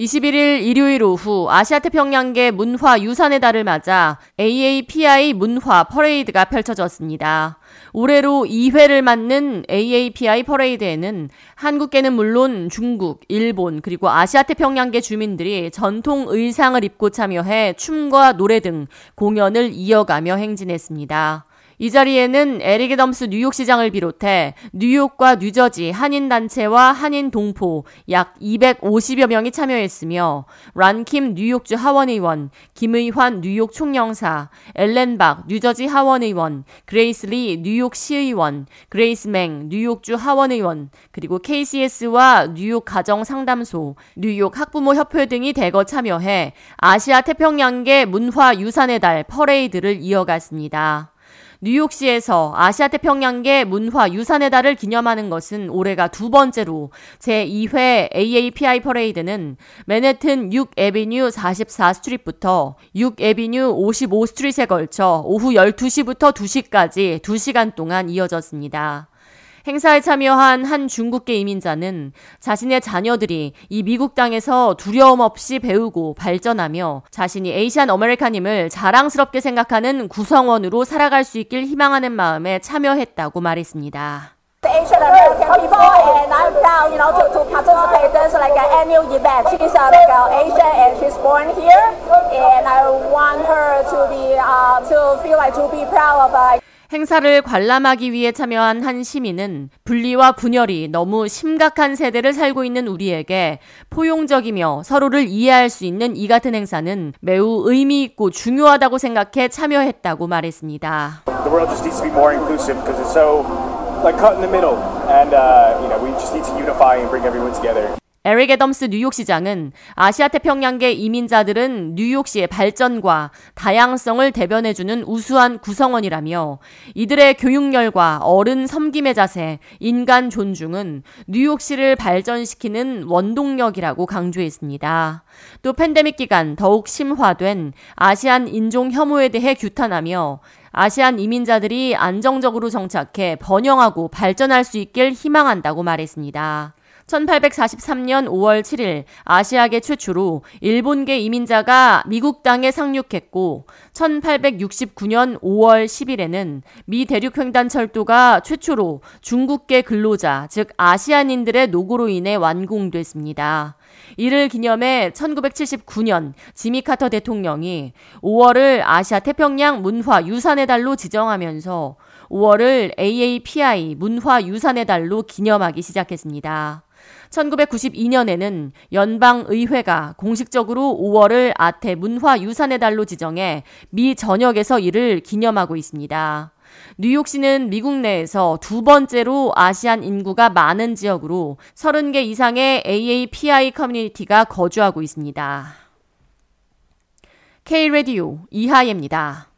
21일 일요일 오후 아시아태평양계 문화 유산의 달을 맞아 AAPI 문화 퍼레이드가 펼쳐졌습니다. 올해로 2회를 맞는 AAPI 퍼레이드에는 한국계는 물론 중국, 일본, 그리고 아시아태평양계 주민들이 전통 의상을 입고 참여해 춤과 노래 등 공연을 이어가며 행진했습니다. 이 자리에는 에릭 아담스 뉴욕시장을 비롯해 뉴욕과 뉴저지 한인단체와 한인동포 약 250여 명이 참여했으며 론 김 뉴욕주 하원의원, 김의환 뉴욕 총영사, 엘렌박 뉴저지 하원의원, 그레이스 리 뉴욕 시의원, 그레이스 맹 뉴욕주 하원의원, 그리고 KCS와 뉴욕 가정상담소, 뉴욕 학부모 협회 등이 대거 참여해 아시아 태평양계 문화 유산의 달 퍼레이드를 이어갔습니다. 뉴욕시에서 아시아 태평양계 문화 유산의 달을 기념하는 것은 올해가 두 번째로 제2회 AAPI 퍼레이드는 맨해튼 6 Avenue 44 Street부터 6 Avenue 55 Street에 걸쳐 오후 12시부터 2시까지 2시간 동안 이어졌습니다. 행사에 참여한 한 중국계 이민자는 자신의 자녀들이 이 미국 땅에서 두려움 없이 배우고 발전하며 자신이 Asian American임을 자랑스럽게 생각하는 구성원으로 살아갈 수 있길 희망하는 마음에 참여했다고 말했습니다. Uh, uh, uh. Uh, 행사를 관람하기 위해 참여한 한 시민은 분리와 분열이 너무 심각한 세대를 살고 있는 우리에게 포용적이며 서로를 이해할 수 있는 이 같은 행사는 매우 의미 있고 중요하다고 생각해 참여했다고 말했습니다. The world just needs to be more inclusive because it's so like cut in the middle and uh, you know we just need to unify and bring everyone together. 에릭 애덤스 뉴욕시장은 아시아 태평양계 이민자들은 뉴욕시의 발전과 다양성을 대변해주는 우수한 구성원이라며 이들의 교육열과 어른 섬김의 자세, 인간 존중은 뉴욕시를 발전시키는 원동력이라고 강조했습니다. 또 팬데믹 기간 더욱 심화된 아시안 인종 혐오에 대해 규탄하며 아시안 이민자들이 안정적으로 정착해 번영하고 발전할 수 있길 희망한다고 말했습니다. 1843년 5월 7일 아시아계 최초로 일본계 이민자가 미국 땅에 상륙했고 1869년 5월 10일에는 미 대륙 횡단 철도가 최초로 중국계 근로자 즉 아시안인들의 노고로 인해 완공됐습니다. 이를 기념해 1979년 지미 카터 대통령이 5월을 아시아 태평양 문화 유산의 달로 지정하면서 5월을 AAPI 문화 유산의 달로 기념하기 시작했습니다. 1992년에는 연방의회가 공식적으로 5월을 아태 문화유산의 달로 지정해 미 전역에서 이를 기념하고 있습니다. 뉴욕시는 미국 내에서 두 번째로 아시안 인구가 많은 지역으로 30개 이상의 AAPI 커뮤니티가 거주하고 있습니다. K-Radio 이하예입니다.